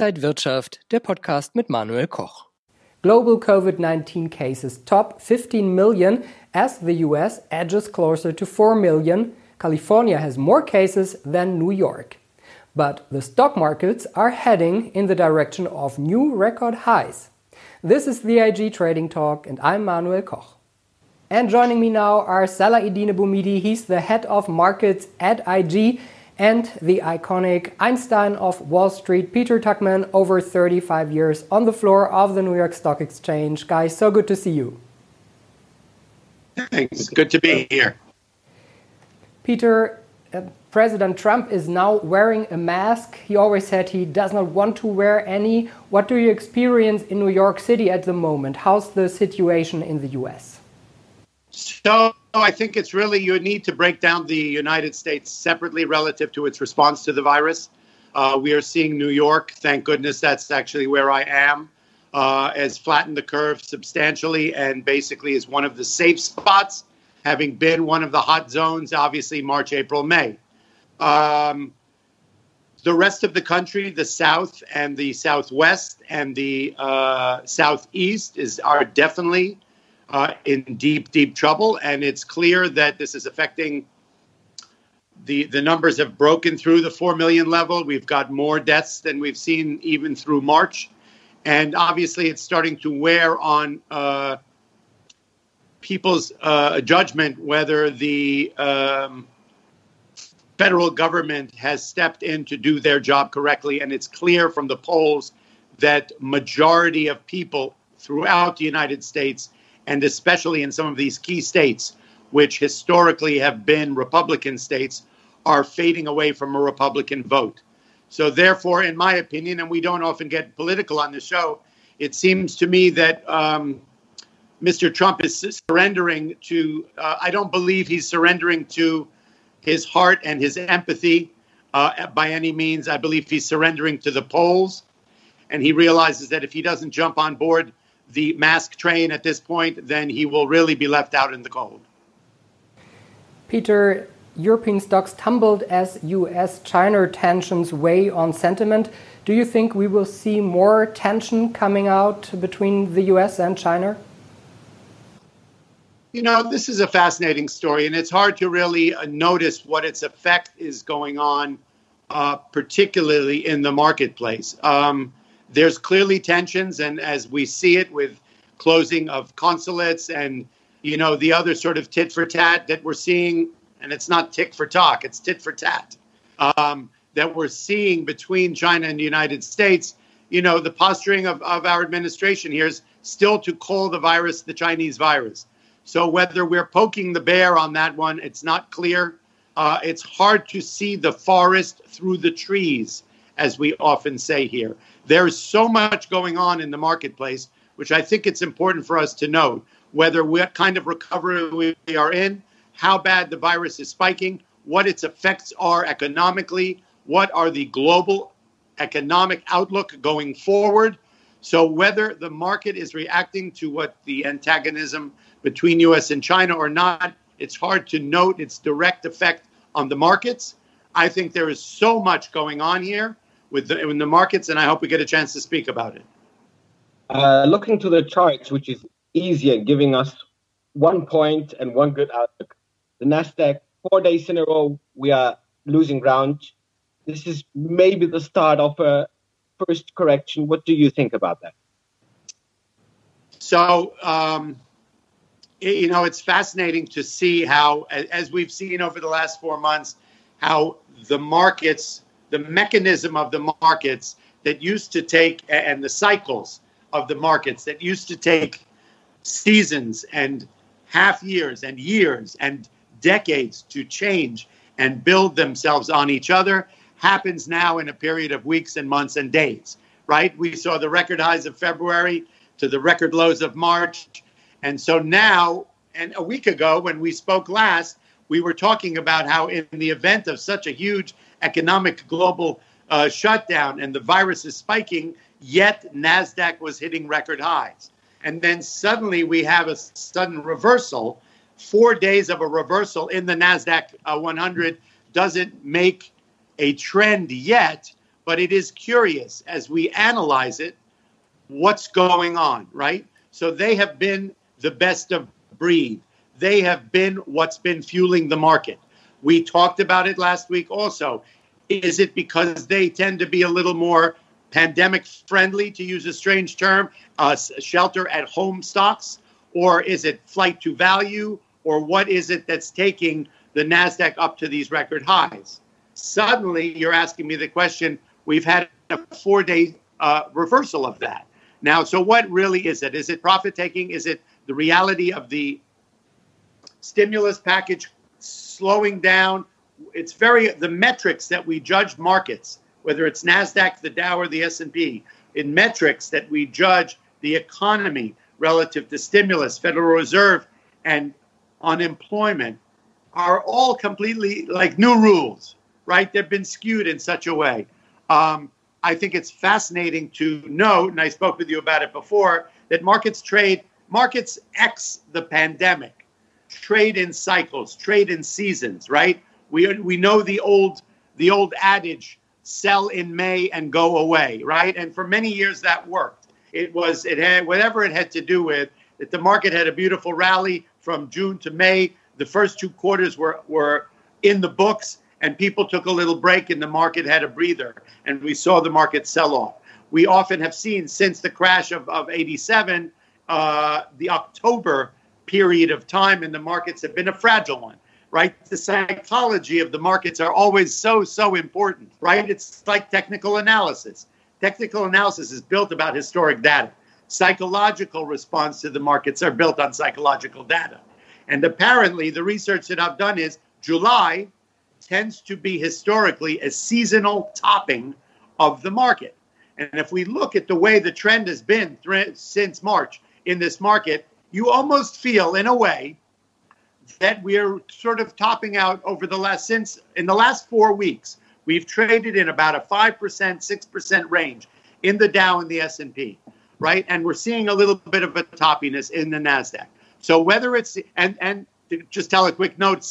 Inside Wirtschaft, der Podcast mit Manuel Koch. Global COVID 19 cases top 15 million as the US edges closer to 4 million. California has more cases than New York. But the stock markets are heading in the direction of new record highs. This is the IG Trading Talk, and I'm Manuel Koch. And joining me now are Salah Eddine Bouhmidi. He's the head of markets at IG and the iconic Einstein of Wall Street, Peter Tuchman, over 35 years on the floor of the New York Stock Exchange. Guys, so good to see you. Thanks. Good to be here. Peter, uh, President Trump is now wearing a mask. He always said he does not want to wear any. What do you experience in New York City at the moment? How's the situation in the US? So, I think it's really you need to break down the United States separately relative to its response to the virus. Uh, we are seeing New York, thank goodness that's actually where I am, uh, has flattened the curve substantially and basically is one of the safe spots, having been one of the hot zones, obviously, March, April, May. Um, the rest of the country, the South and the Southwest and the uh, Southeast, is are definitely uh, in deep, deep trouble. And it's clear that this is affecting the the numbers have broken through the four million level. We've got more deaths than we've seen even through March, and obviously it's starting to wear on uh, people's uh, judgment whether the um, federal government has stepped in to do their job correctly. And it's clear from the polls that majority of people throughout the United States and especially in some of these key states, which historically have been Republican states, are fading away from a Republican vote. So, therefore, in my opinion, and we don't often get political on the show, it seems to me that um, Mr. Trump is surrendering to, uh, I don't believe he's surrendering to his heart and his empathy uh, by any means. I believe he's surrendering to the polls. And he realizes that if he doesn't jump on board the mask train at this point, then he will really be left out in the cold. Peter, European stocks tumbled as US China tensions weigh on sentiment. Do you think we will see more tension coming out between the US and China? You know, this is a fascinating story, and it's hard to really uh, notice what its effect is going on, uh, particularly in the marketplace. Um, there's clearly tensions, and as we see it with closing of consulates and you know the other sort of tit for tat that we're seeing, and it's not tick for talk, it's tit for tat um, that we're seeing between China and the United States. You know, the posturing of, of our administration here is still to call the virus the Chinese virus. So whether we're poking the bear on that one, it's not clear. Uh, it's hard to see the forest through the trees, as we often say here. There's so much going on in the marketplace, which I think it's important for us to note whether what kind of recovery we are in, how bad the virus is spiking, what its effects are economically, what are the global economic outlook going forward. So, whether the market is reacting to what the antagonism between US and China or not, it's hard to note its direct effect on the markets. I think there is so much going on here with the, in the markets, and I hope we get a chance to speak about it. Uh, looking to the charts, which is easier, giving us one point and one good outlook. The Nasdaq, four days in a row, we are losing ground. This is maybe the start of a first correction. What do you think about that? So, um, you know, it's fascinating to see how, as we've seen over the last four months, how the markets the mechanism of the markets that used to take and the cycles of the markets that used to take seasons and half years and years and decades to change and build themselves on each other happens now in a period of weeks and months and days right? We saw the record highs of february to the record lows of march. And so now and a week ago when we spoke last we were talking about how in the event of such a huge economic global uh, shutdown and the virus is spiking, yet NASDAQ was hitting record highs. And then suddenly we have a sudden reversal. Four days of a reversal in the NASDAQ uh, 100 doesn't make a trend yet, but it is curious as we analyze it what's going on, right? So they have been the best of breed. They have been what's been fueling the market. We talked about it last week also. Is it because they tend to be a little more pandemic friendly, to use a strange term, uh, shelter at home stocks? Or is it flight to value? Or what is it that's taking the NASDAQ up to these record highs? Suddenly, you're asking me the question we've had a four day uh, reversal of that. Now, so what really is it? Is it profit taking? Is it the reality of the stimulus package slowing down? It's very the metrics that we judge markets, whether it's Nasdaq, the Dow, or the S and P, in metrics that we judge the economy relative to stimulus, Federal Reserve, and unemployment are all completely like new rules, right? They've been skewed in such a way. Um, I think it's fascinating to note, and I spoke with you about it before, that markets trade, markets X the pandemic, trade in cycles, trade in seasons, right? We, we know the old, the old adage, sell in May and go away, right? And for many years that worked. It was, it had, whatever it had to do with, that the market had a beautiful rally from June to May. The first two quarters were, were in the books and people took a little break and the market had a breather and we saw the market sell off. We often have seen since the crash of, of 87, uh, the October period of time in the markets have been a fragile one, right? The psychology of the markets are always so, so important, right? It's like technical analysis. Technical analysis is built about historic data. Psychological response to the markets are built on psychological data. And apparently, the research that I've done is July tends to be historically a seasonal topping of the market. And if we look at the way the trend has been th- since March in this market, you almost feel, in a way, that we're sort of topping out over the last since in the last four weeks. We've traded in about a five percent, six percent range in the Dow and the S and P, right? And we're seeing a little bit of a toppiness in the Nasdaq. So whether it's and and just tell a quick note,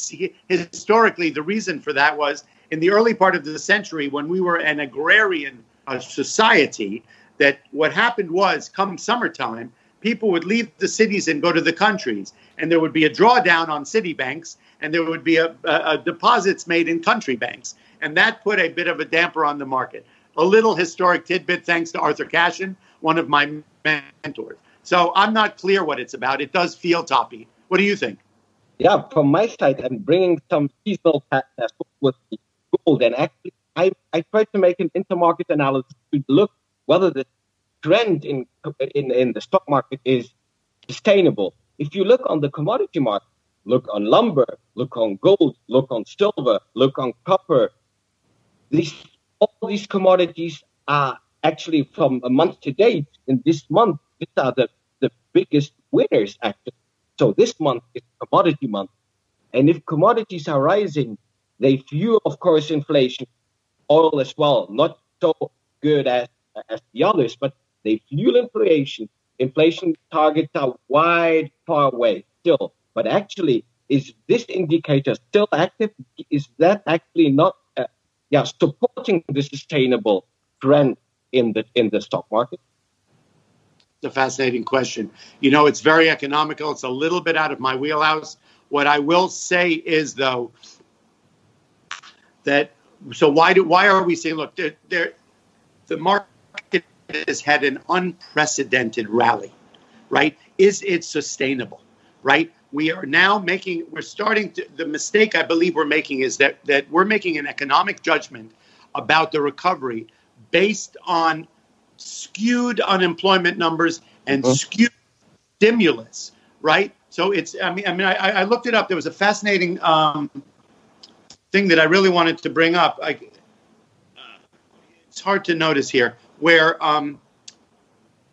historically, the reason for that was in the early part of the century when we were an agrarian uh, society, that what happened was come summertime, people would leave the cities and go to the countries, and there would be a drawdown on city banks, and there would be a, a, a deposits made in country banks, and that put a bit of a damper on the market. A little historic tidbit, thanks to Arthur Cashin, one of my mentors. So I'm not clear what it's about. It does feel toppy. What do you think? yeah, from my side, I'm bringing some seasonal patterns with gold. And actually, I, I tried to make an intermarket analysis to look whether the trend in, in, in the stock market is sustainable. If you look on the commodity market, look on lumber, look on gold, look on silver, look on copper, these, all these commodities are actually from a month to date. In this month, these are the, the biggest winners, actually. So this month is commodity month. And if commodities are rising, they fuel, of course, inflation. Oil as well, not so good as, as the others, but they fuel inflation. Inflation targets are wide, far away still. But actually, is this indicator still active? Is that actually not, uh, yeah, supporting the sustainable trend in the in the stock market? It's a fascinating question. You know, it's very economical. It's a little bit out of my wheelhouse. What I will say is, though, that so why do why are we saying look, there, there the market has had an unprecedented rally, right? Is it sustainable, right? We are now making we're starting to the mistake I believe we're making is that that we're making an economic judgment about the recovery based on skewed unemployment numbers and uh-huh. skewed stimulus, right? So it's, I mean, I mean, I, I looked it up. There was a fascinating um, thing that I really wanted to bring up. I, uh, it's hard to notice here, where um,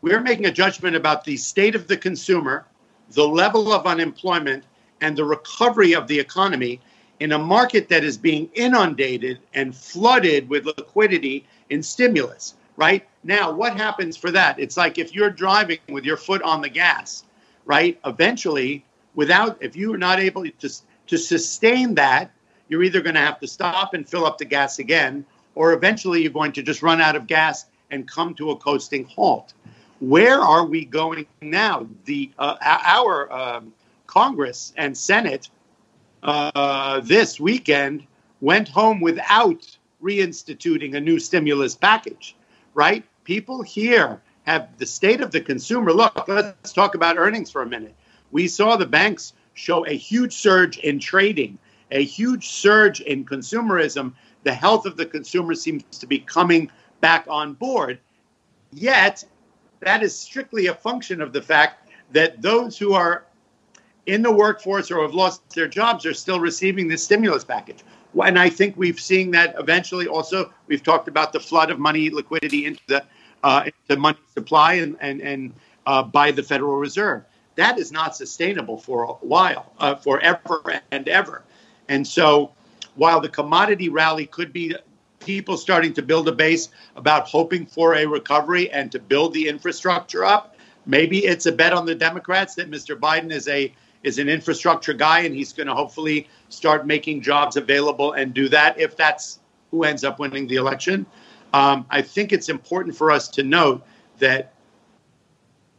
we're making a judgment about the state of the consumer, the level of unemployment, and the recovery of the economy in a market that is being inundated and flooded with liquidity in stimulus right? Now, what happens for that? It's like if you're driving with your foot on the gas, right? Eventually, without if you are not able to to sustain that, you're either going to have to stop and fill up the gas again, or eventually you're going to just run out of gas and come to a coasting halt. Where are we going now? The uh, our um, Congress and Senate uh, this weekend went home without reinstituting a new stimulus package. Right? People here have the state of the consumer. Look, let's talk about earnings for a minute. We saw the banks show a huge surge in trading, a huge surge in consumerism. The health of the consumer seems to be coming back on board. Yet, that is strictly a function of the fact that those who are in the workforce or have lost their jobs are still receiving this stimulus package. And I think we've seen that eventually. Also, we've talked about the flood of money liquidity into the uh, into money supply and and and uh, by the Federal Reserve. That is not sustainable for a while, uh, forever and ever. And so, while the commodity rally could be people starting to build a base about hoping for a recovery and to build the infrastructure up. Maybe it's a bet on the Democrats that Mr. Biden is a is an infrastructure guy and he's going to hopefully start making jobs available and do that if that's who ends up winning the election. Um, I think it's important for us to note that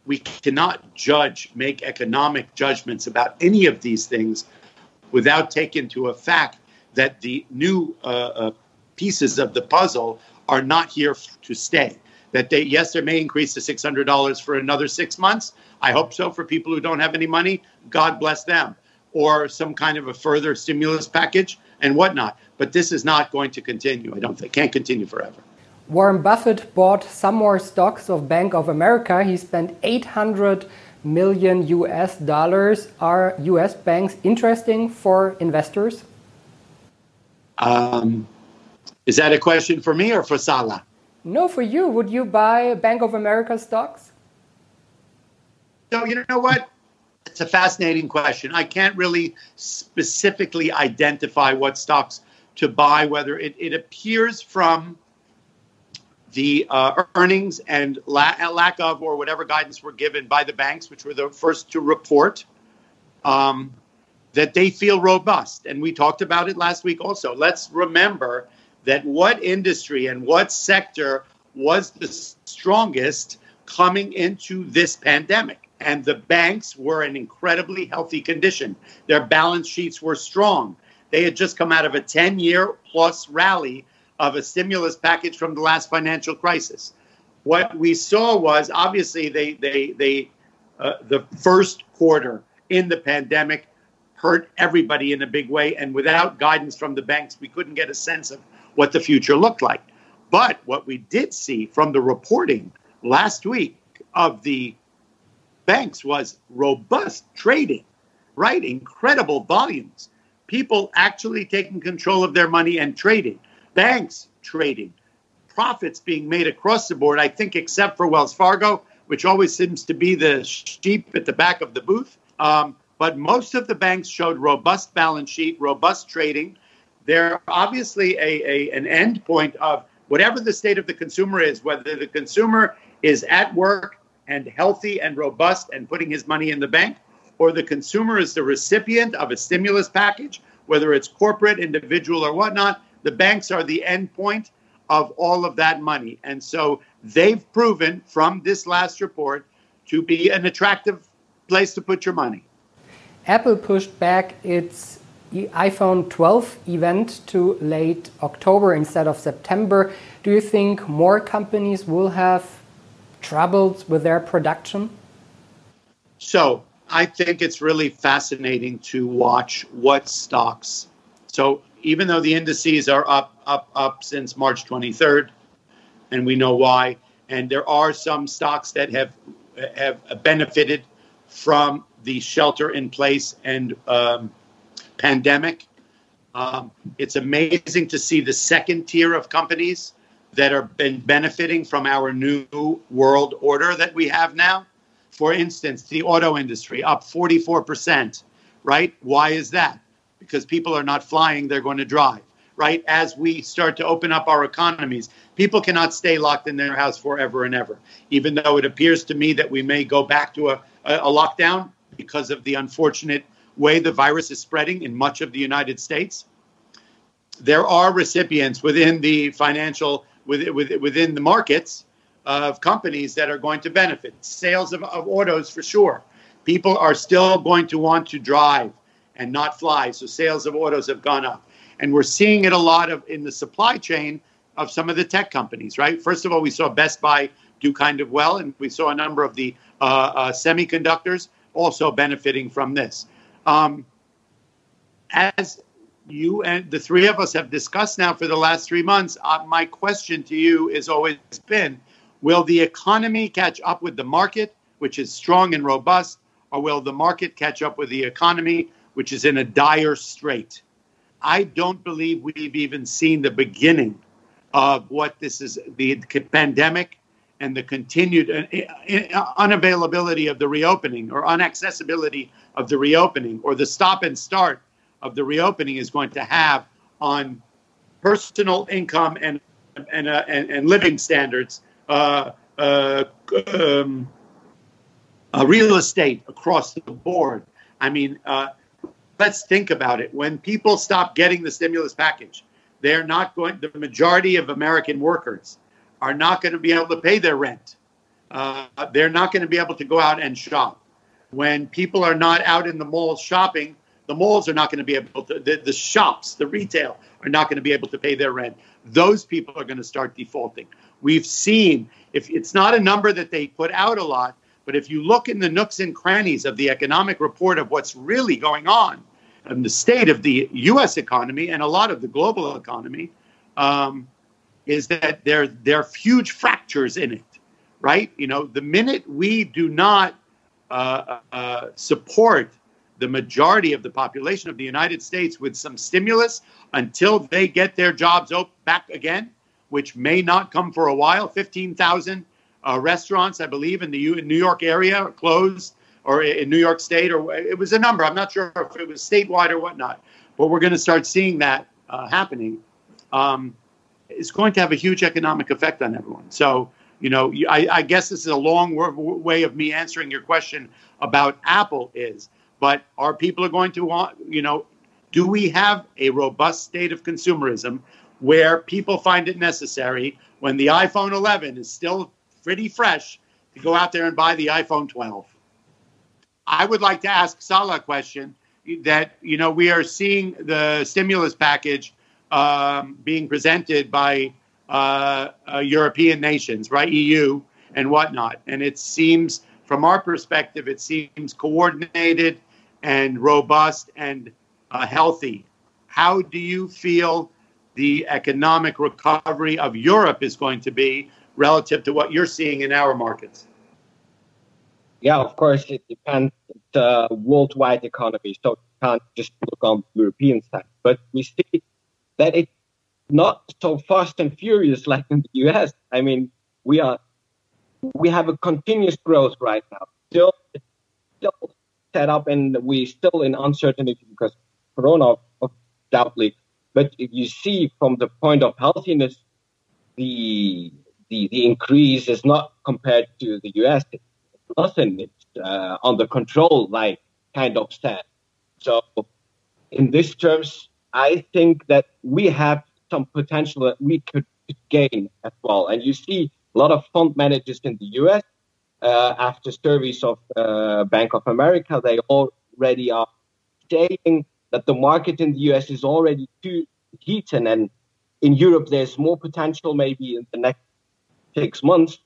we cannot judge, make economic judgments about any of these things without taking into fact that the new uh, uh, pieces of the puzzle are not here to stay. That they, yes, there may increase to $600 for another six months. I hope so for people who don't have any money. God bless them. Or some kind of a further stimulus package and whatnot. But this is not going to continue. I don't think can't continue forever. Warren Buffett bought some more stocks of Bank of America. He spent 800 million US dollars. Are US banks interesting for investors? Um, is that a question for me or for Salah? No, for you. Would you buy Bank of America stocks? So, you know what? It's a fascinating question. I can't really specifically identify what stocks to buy, whether it, it appears from the uh, earnings and la- lack of, or whatever guidance were given by the banks, which were the first to report, um, that they feel robust. And we talked about it last week also. Let's remember that what industry and what sector was the strongest coming into this pandemic. And the banks were in incredibly healthy condition. Their balance sheets were strong. They had just come out of a 10 year plus rally of a stimulus package from the last financial crisis. What we saw was obviously they, they, they, uh, the first quarter in the pandemic hurt everybody in a big way. And without guidance from the banks, we couldn't get a sense of what the future looked like. But what we did see from the reporting last week of the banks was robust trading, right? Incredible volumes. People actually taking control of their money and trading. Banks trading. Profits being made across the board, I think, except for Wells Fargo, which always seems to be the sheep at the back of the booth. Um, but most of the banks showed robust balance sheet, robust trading they're obviously a, a an end point of whatever the state of the consumer is, whether the consumer is at work and healthy and robust and putting his money in the bank, or the consumer is the recipient of a stimulus package, whether it's corporate, individual, or whatnot, the banks are the end point of all of that money. And so they've proven from this last report to be an attractive place to put your money. Apple pushed back its iPhone 12 event to late October instead of September. Do you think more companies will have troubles with their production? So, I think it's really fascinating to watch what stocks. So, even though the indices are up, up, up since March 23rd, and we know why, and there are some stocks that have have benefited from the shelter in place and um, pandemic. Um, it's amazing to see the second tier of companies that are been benefiting from our new world order that we have now. For instance, the auto industry up 44%, right? Why is that? Because people are not flying, they're going to drive, right? As we start to open up our economies, people cannot stay locked in their house forever and ever. Even though it appears to me that we may go back to a, a, a lockdown because of the unfortunate way the virus is spreading in much of the United States. there are recipients within the financial within, within the markets of companies that are going to benefit. Sales of, of autos for sure. People are still going to want to drive and not fly. So sales of autos have gone up. And we're seeing it a lot of in the supply chain of some of the tech companies, right? First of all, we saw Best Buy do kind of well, and we saw a number of the uh, uh, semiconductors also benefiting from this. Um, as you and the three of us have discussed now for the last three months, uh, my question to you has always been Will the economy catch up with the market, which is strong and robust, or will the market catch up with the economy, which is in a dire strait? I don't believe we've even seen the beginning of what this is the pandemic and the continued uh, uh, unavailability of the reopening or unaccessibility of the reopening or the stop and start of the reopening is going to have on personal income and and uh, and, and, living standards, uh, uh, um, uh, real estate across the board. I mean, let's think about it. When people stop getting the stimulus package, they're not going. The majority of American workers are not going to be able to pay their rent. Uh, they're not going to be able to go out and shop. When people are not out in the malls shopping, the malls are not going to be able to. The, the shops, the retail, are not going to be able to pay their rent. Those people are going to start defaulting. We've seen if it's not a number that they put out a lot, but if you look in the nooks and crannies of the economic report of what's really going on, and the state of the U.S. economy and a lot of the global economy um, is that there there are huge fractures in it, right? You know, the minute we do not uh, uh, support the majority of the population of the United States with some stimulus until they get their jobs back again, which may not come for a while. Fifteen thousand uh, restaurants, I believe, in the U- New York area closed or in New York State, or it was a number. I'm not sure if it was statewide or whatnot, but we're going to start seeing that uh, happening. Um, it's going to have a huge economic effect on everyone. So, you know, I, I guess this is a long way of me answering your question about Apple is, but are people are going to want, you know, do we have a robust state of consumerism where people find it necessary when the iPhone 11 is still pretty fresh to go out there and buy the iPhone 12? I would like to ask Salah a question that, you know, we are seeing the stimulus package um, being presented by uh, uh, European nations, right? EU and whatnot. And it seems, from our perspective, it seems coordinated and robust and uh, healthy. How do you feel the economic recovery of Europe is going to be relative to what you're seeing in our markets? Yeah, of course, it depends. It's a worldwide economy, so you can't just look on the European side. But we see that it's not so fast and furious like in the US. I mean, we are we have a continuous growth right now. Still, still set up, and we still in uncertainty because Corona, of doubtly. But if you see from the point of healthiness, the the, the increase is not compared to the US. It's nothing. It's uh, under control, like kind of said. So, in these terms, I think that we have some potential that we could gain as well. And you see a lot of fund managers in the US, uh, after surveys of uh, Bank of America, they already are saying that the market in the US is already too heated. And in Europe, there's more potential maybe in the next six months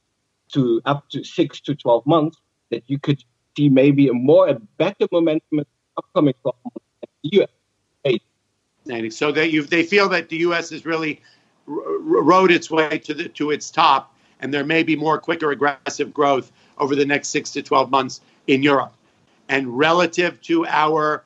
to up to six to 12 months that you could see maybe a more, a better momentum in upcoming 12 months in the US. So that you they feel that the U.S. has really rode its way to the to its top, and there may be more quicker, aggressive growth over the next six to twelve months in Europe. And relative to our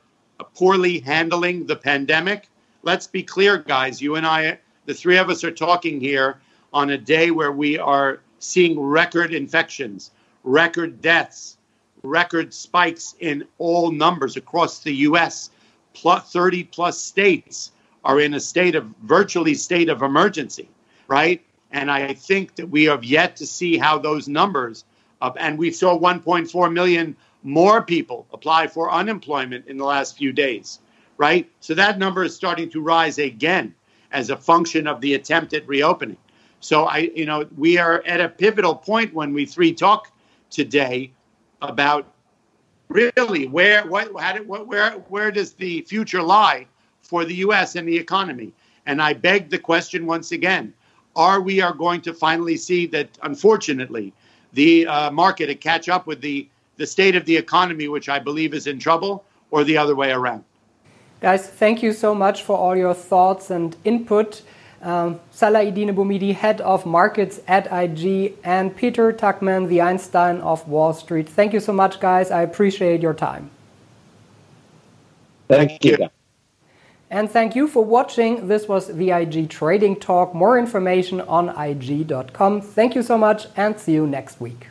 poorly handling the pandemic, let's be clear, guys. You and I, the three of us, are talking here on a day where we are seeing record infections, record deaths, record spikes in all numbers across the U.S plus 30 plus states are in a state of virtually state of emergency, right? And I think that we have yet to see how those numbers, and we saw 1.4 million more people apply for unemployment in the last few days, right? So that number is starting to rise again. as a function of the attempt at reopening. So I, you know, we are at a pivotal point when we three talk today about really where what how did, what, where where does the future lie for the U.S. and the economy? And I beg the question once again: Are we are going to finally see that? Unfortunately, the uh, market to catch up with the the state of the economy, which I believe is in trouble, or the other way around. Guys, thank you so much for all your thoughts and input. Um, Salah Eddine Bouhmidi, head of markets at IG, and Peter Tuchman, the Einstein of Wall Street. Thank you so much, guys. I appreciate your time. Thank you. And thank you for watching. This was the IG Trading Talk. More information on IG.com. Thank you so much and see you next week.